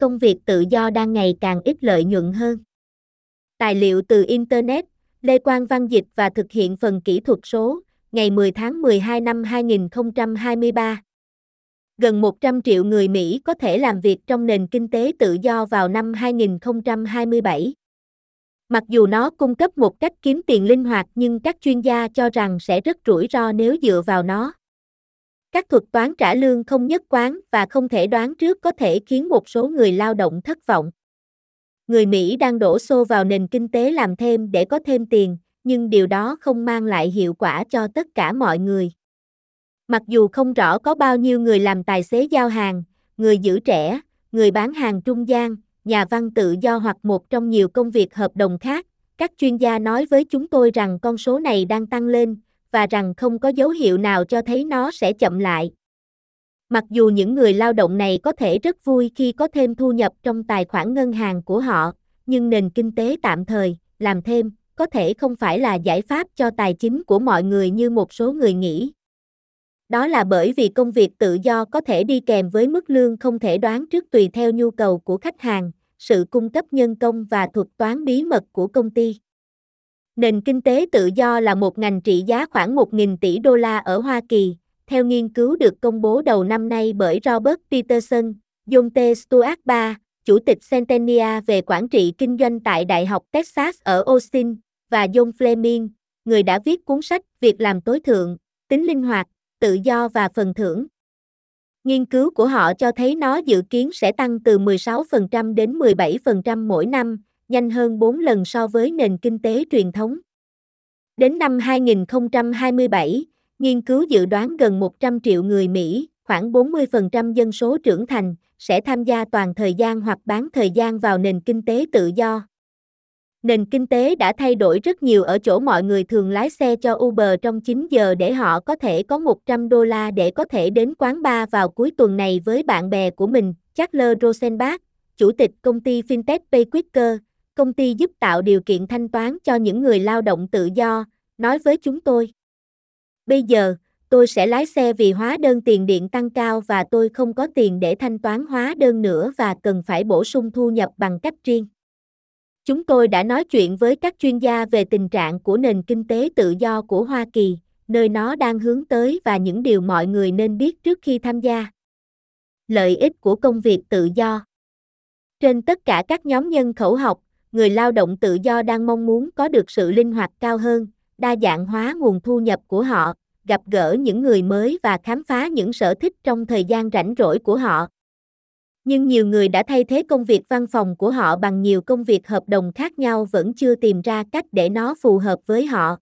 công việc tự do đang ngày càng ít lợi nhuận hơn. Tài liệu từ Internet, Lê Quang Văn dịch và thực hiện phần kỹ thuật số, ngày 10 tháng 12 năm 2023. Gần 100 triệu người Mỹ có thể làm việc trong nền kinh tế tự do vào năm 2027. Mặc dù nó cung cấp một cách kiếm tiền linh hoạt nhưng các chuyên gia cho rằng sẽ rất rủi ro nếu dựa vào nó. Các thuật toán trả lương không nhất quán và không thể đoán trước có thể khiến một số người lao động thất vọng. Người Mỹ đang đổ xô vào nền kinh tế làm thêm để có thêm tiền, nhưng điều đó không mang lại hiệu quả cho tất cả mọi người. Mặc dù không rõ có bao nhiêu người làm tài xế giao hàng, người giữ trẻ, người bán hàng trung gian, nhà văn tự do hoặc một trong nhiều công việc hợp đồng khác, các chuyên gia nói với chúng tôi rằng con số này đang tăng lên và rằng không có dấu hiệu nào cho thấy nó sẽ chậm lại. Mặc dù những người lao động này có thể rất vui khi có thêm thu nhập trong tài khoản ngân hàng của họ, nhưng nền kinh tế tạm thời, làm thêm, có thể không phải là giải pháp cho tài chính của mọi người như một số người nghĩ. Đó là bởi vì công việc tự do có thể đi kèm với mức lương không thể đoán trước tùy theo nhu cầu của khách hàng, sự cung cấp nhân công và thuật toán bí mật của công ty. Nền kinh tế tự do là một ngành trị giá khoảng 1.000 tỷ đô la ở Hoa Kỳ, theo nghiên cứu được công bố đầu năm nay bởi Robert Peterson, John T. Stuart III, Chủ tịch Centennia về quản trị kinh doanh tại Đại học Texas ở Austin, và John Fleming, người đã viết cuốn sách Việc làm tối thượng, tính linh hoạt, tự do và phần thưởng. Nghiên cứu của họ cho thấy nó dự kiến sẽ tăng từ 16% đến 17% mỗi năm, nhanh hơn 4 lần so với nền kinh tế truyền thống. Đến năm 2027, nghiên cứu dự đoán gần 100 triệu người Mỹ, khoảng 40% dân số trưởng thành, sẽ tham gia toàn thời gian hoặc bán thời gian vào nền kinh tế tự do. Nền kinh tế đã thay đổi rất nhiều ở chỗ mọi người thường lái xe cho Uber trong 9 giờ để họ có thể có 100 đô la để có thể đến quán bar vào cuối tuần này với bạn bè của mình, Charles Rosenbach, chủ tịch công ty fintech PayQuicker, công ty giúp tạo điều kiện thanh toán cho những người lao động tự do, nói với chúng tôi. Bây giờ, tôi sẽ lái xe vì hóa đơn tiền điện tăng cao và tôi không có tiền để thanh toán hóa đơn nữa và cần phải bổ sung thu nhập bằng cách riêng. Chúng tôi đã nói chuyện với các chuyên gia về tình trạng của nền kinh tế tự do của Hoa Kỳ, nơi nó đang hướng tới và những điều mọi người nên biết trước khi tham gia. Lợi ích của công việc tự do Trên tất cả các nhóm nhân khẩu học, người lao động tự do đang mong muốn có được sự linh hoạt cao hơn, đa dạng hóa nguồn thu nhập của họ, gặp gỡ những người mới và khám phá những sở thích trong thời gian rảnh rỗi của họ. Nhưng nhiều người đã thay thế công việc văn phòng của họ bằng nhiều công việc hợp đồng khác nhau vẫn chưa tìm ra cách để nó phù hợp với họ.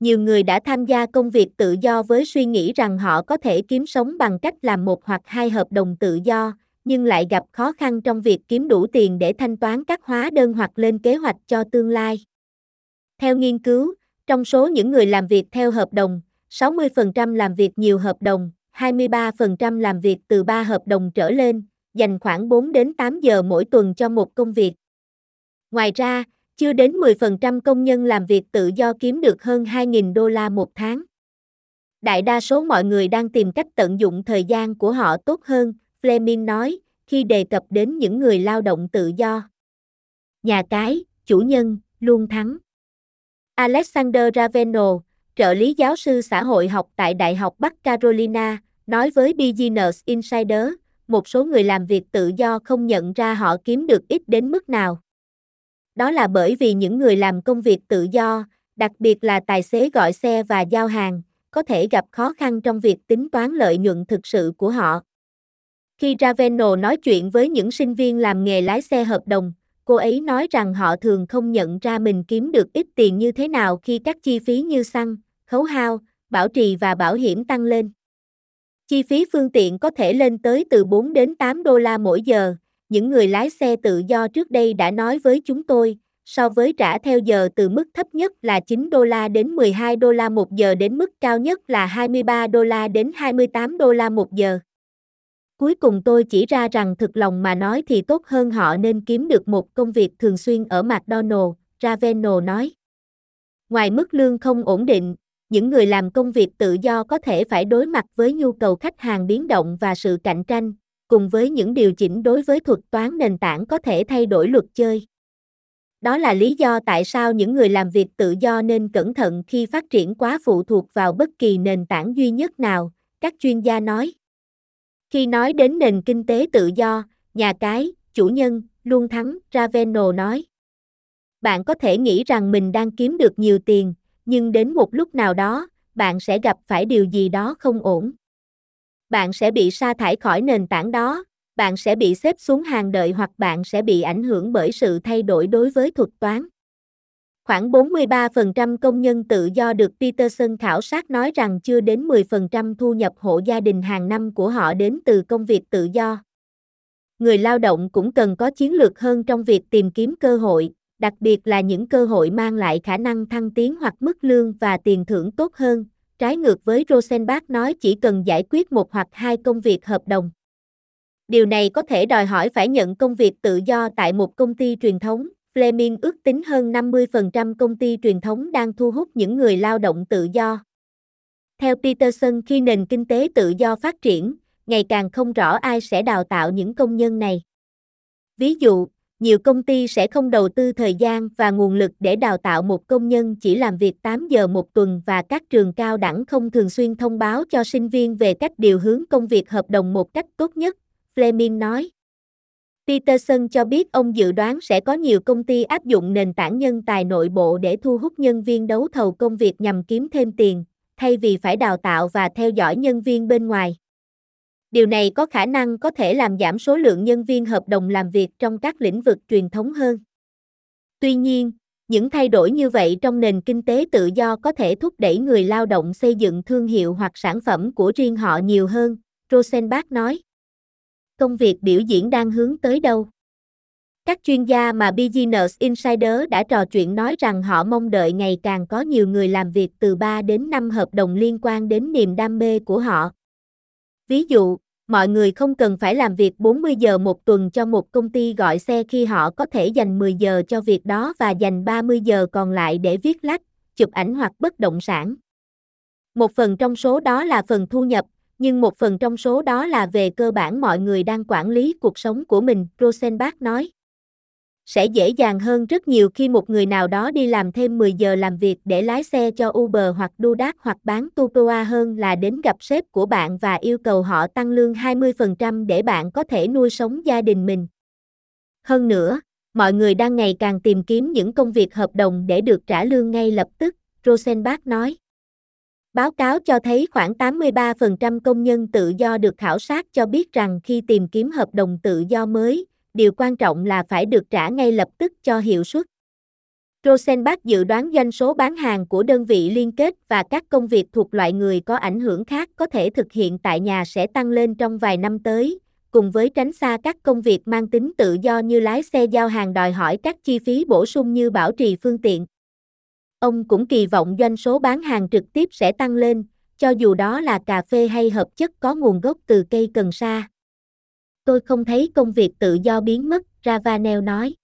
Nhiều người đã tham gia công việc tự do với suy nghĩ rằng họ có thể kiếm sống bằng cách làm một hoặc hai hợp đồng tự do, nhưng lại gặp khó khăn trong việc kiếm đủ tiền để thanh toán các hóa đơn hoặc lên kế hoạch cho tương lai. Theo nghiên cứu, trong số những người làm việc theo hợp đồng, 60% làm việc nhiều hợp đồng, 23% làm việc từ 3 hợp đồng trở lên, dành khoảng 4 đến 8 giờ mỗi tuần cho một công việc. Ngoài ra, chưa đến 10% công nhân làm việc tự do kiếm được hơn 2.000 đô la một tháng. Đại đa số mọi người đang tìm cách tận dụng thời gian của họ tốt hơn, Fleming nói, khi đề cập đến những người lao động tự do. Nhà cái, chủ nhân, luôn thắng. Alexander Raveno, trợ lý giáo sư xã hội học tại Đại học Bắc Carolina, nói với Business Insider, một số người làm việc tự do không nhận ra họ kiếm được ít đến mức nào. Đó là bởi vì những người làm công việc tự do, đặc biệt là tài xế gọi xe và giao hàng, có thể gặp khó khăn trong việc tính toán lợi nhuận thực sự của họ. Khi Ravenel nói chuyện với những sinh viên làm nghề lái xe hợp đồng, cô ấy nói rằng họ thường không nhận ra mình kiếm được ít tiền như thế nào khi các chi phí như xăng, khấu hao, bảo trì và bảo hiểm tăng lên. Chi phí phương tiện có thể lên tới từ 4 đến 8 đô la mỗi giờ. Những người lái xe tự do trước đây đã nói với chúng tôi, so với trả theo giờ từ mức thấp nhất là 9 đô la đến 12 đô la một giờ đến mức cao nhất là 23 đô la đến 28 đô la một giờ. Cuối cùng tôi chỉ ra rằng thực lòng mà nói thì tốt hơn họ nên kiếm được một công việc thường xuyên ở McDonald, Raveno nói. Ngoài mức lương không ổn định, những người làm công việc tự do có thể phải đối mặt với nhu cầu khách hàng biến động và sự cạnh tranh, cùng với những điều chỉnh đối với thuật toán nền tảng có thể thay đổi luật chơi. Đó là lý do tại sao những người làm việc tự do nên cẩn thận khi phát triển quá phụ thuộc vào bất kỳ nền tảng duy nhất nào, các chuyên gia nói. Khi nói đến nền kinh tế tự do, nhà cái, chủ nhân, luôn thắng, Raveno nói. Bạn có thể nghĩ rằng mình đang kiếm được nhiều tiền, nhưng đến một lúc nào đó, bạn sẽ gặp phải điều gì đó không ổn. Bạn sẽ bị sa thải khỏi nền tảng đó, bạn sẽ bị xếp xuống hàng đợi hoặc bạn sẽ bị ảnh hưởng bởi sự thay đổi đối với thuật toán. Khoảng 43% công nhân tự do được Peterson khảo sát nói rằng chưa đến 10% thu nhập hộ gia đình hàng năm của họ đến từ công việc tự do. Người lao động cũng cần có chiến lược hơn trong việc tìm kiếm cơ hội, đặc biệt là những cơ hội mang lại khả năng thăng tiến hoặc mức lương và tiền thưởng tốt hơn. Trái ngược với Rosenbach nói chỉ cần giải quyết một hoặc hai công việc hợp đồng. Điều này có thể đòi hỏi phải nhận công việc tự do tại một công ty truyền thống. Fleming ước tính hơn 50% công ty truyền thống đang thu hút những người lao động tự do. Theo Peterson khi nền kinh tế tự do phát triển, ngày càng không rõ ai sẽ đào tạo những công nhân này. Ví dụ, nhiều công ty sẽ không đầu tư thời gian và nguồn lực để đào tạo một công nhân chỉ làm việc 8 giờ một tuần và các trường cao đẳng không thường xuyên thông báo cho sinh viên về cách điều hướng công việc hợp đồng một cách tốt nhất, Fleming nói. Peterson cho biết ông dự đoán sẽ có nhiều công ty áp dụng nền tảng nhân tài nội bộ để thu hút nhân viên đấu thầu công việc nhằm kiếm thêm tiền, thay vì phải đào tạo và theo dõi nhân viên bên ngoài. Điều này có khả năng có thể làm giảm số lượng nhân viên hợp đồng làm việc trong các lĩnh vực truyền thống hơn. Tuy nhiên, những thay đổi như vậy trong nền kinh tế tự do có thể thúc đẩy người lao động xây dựng thương hiệu hoặc sản phẩm của riêng họ nhiều hơn, Rosenbach nói. Công việc biểu diễn đang hướng tới đâu? Các chuyên gia mà Business Insider đã trò chuyện nói rằng họ mong đợi ngày càng có nhiều người làm việc từ 3 đến 5 hợp đồng liên quan đến niềm đam mê của họ. Ví dụ, mọi người không cần phải làm việc 40 giờ một tuần cho một công ty gọi xe khi họ có thể dành 10 giờ cho việc đó và dành 30 giờ còn lại để viết lách, chụp ảnh hoặc bất động sản. Một phần trong số đó là phần thu nhập, nhưng một phần trong số đó là về cơ bản mọi người đang quản lý cuộc sống của mình, Rosenbach nói. Sẽ dễ dàng hơn rất nhiều khi một người nào đó đi làm thêm 10 giờ làm việc để lái xe cho Uber hoặc DoorDash hoặc bán Tupoa hơn là đến gặp sếp của bạn và yêu cầu họ tăng lương 20% để bạn có thể nuôi sống gia đình mình. Hơn nữa, mọi người đang ngày càng tìm kiếm những công việc hợp đồng để được trả lương ngay lập tức, Rosenbach nói. Báo cáo cho thấy khoảng 83% công nhân tự do được khảo sát cho biết rằng khi tìm kiếm hợp đồng tự do mới, điều quan trọng là phải được trả ngay lập tức cho hiệu suất. Rosenbach dự đoán doanh số bán hàng của đơn vị liên kết và các công việc thuộc loại người có ảnh hưởng khác có thể thực hiện tại nhà sẽ tăng lên trong vài năm tới, cùng với tránh xa các công việc mang tính tự do như lái xe giao hàng đòi hỏi các chi phí bổ sung như bảo trì phương tiện. Ông cũng kỳ vọng doanh số bán hàng trực tiếp sẽ tăng lên, cho dù đó là cà phê hay hợp chất có nguồn gốc từ cây cần sa. Tôi không thấy công việc tự do biến mất, Ravanel nói.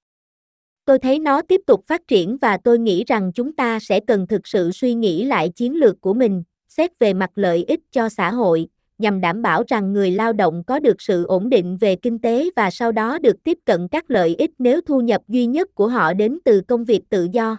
Tôi thấy nó tiếp tục phát triển và tôi nghĩ rằng chúng ta sẽ cần thực sự suy nghĩ lại chiến lược của mình, xét về mặt lợi ích cho xã hội, nhằm đảm bảo rằng người lao động có được sự ổn định về kinh tế và sau đó được tiếp cận các lợi ích nếu thu nhập duy nhất của họ đến từ công việc tự do.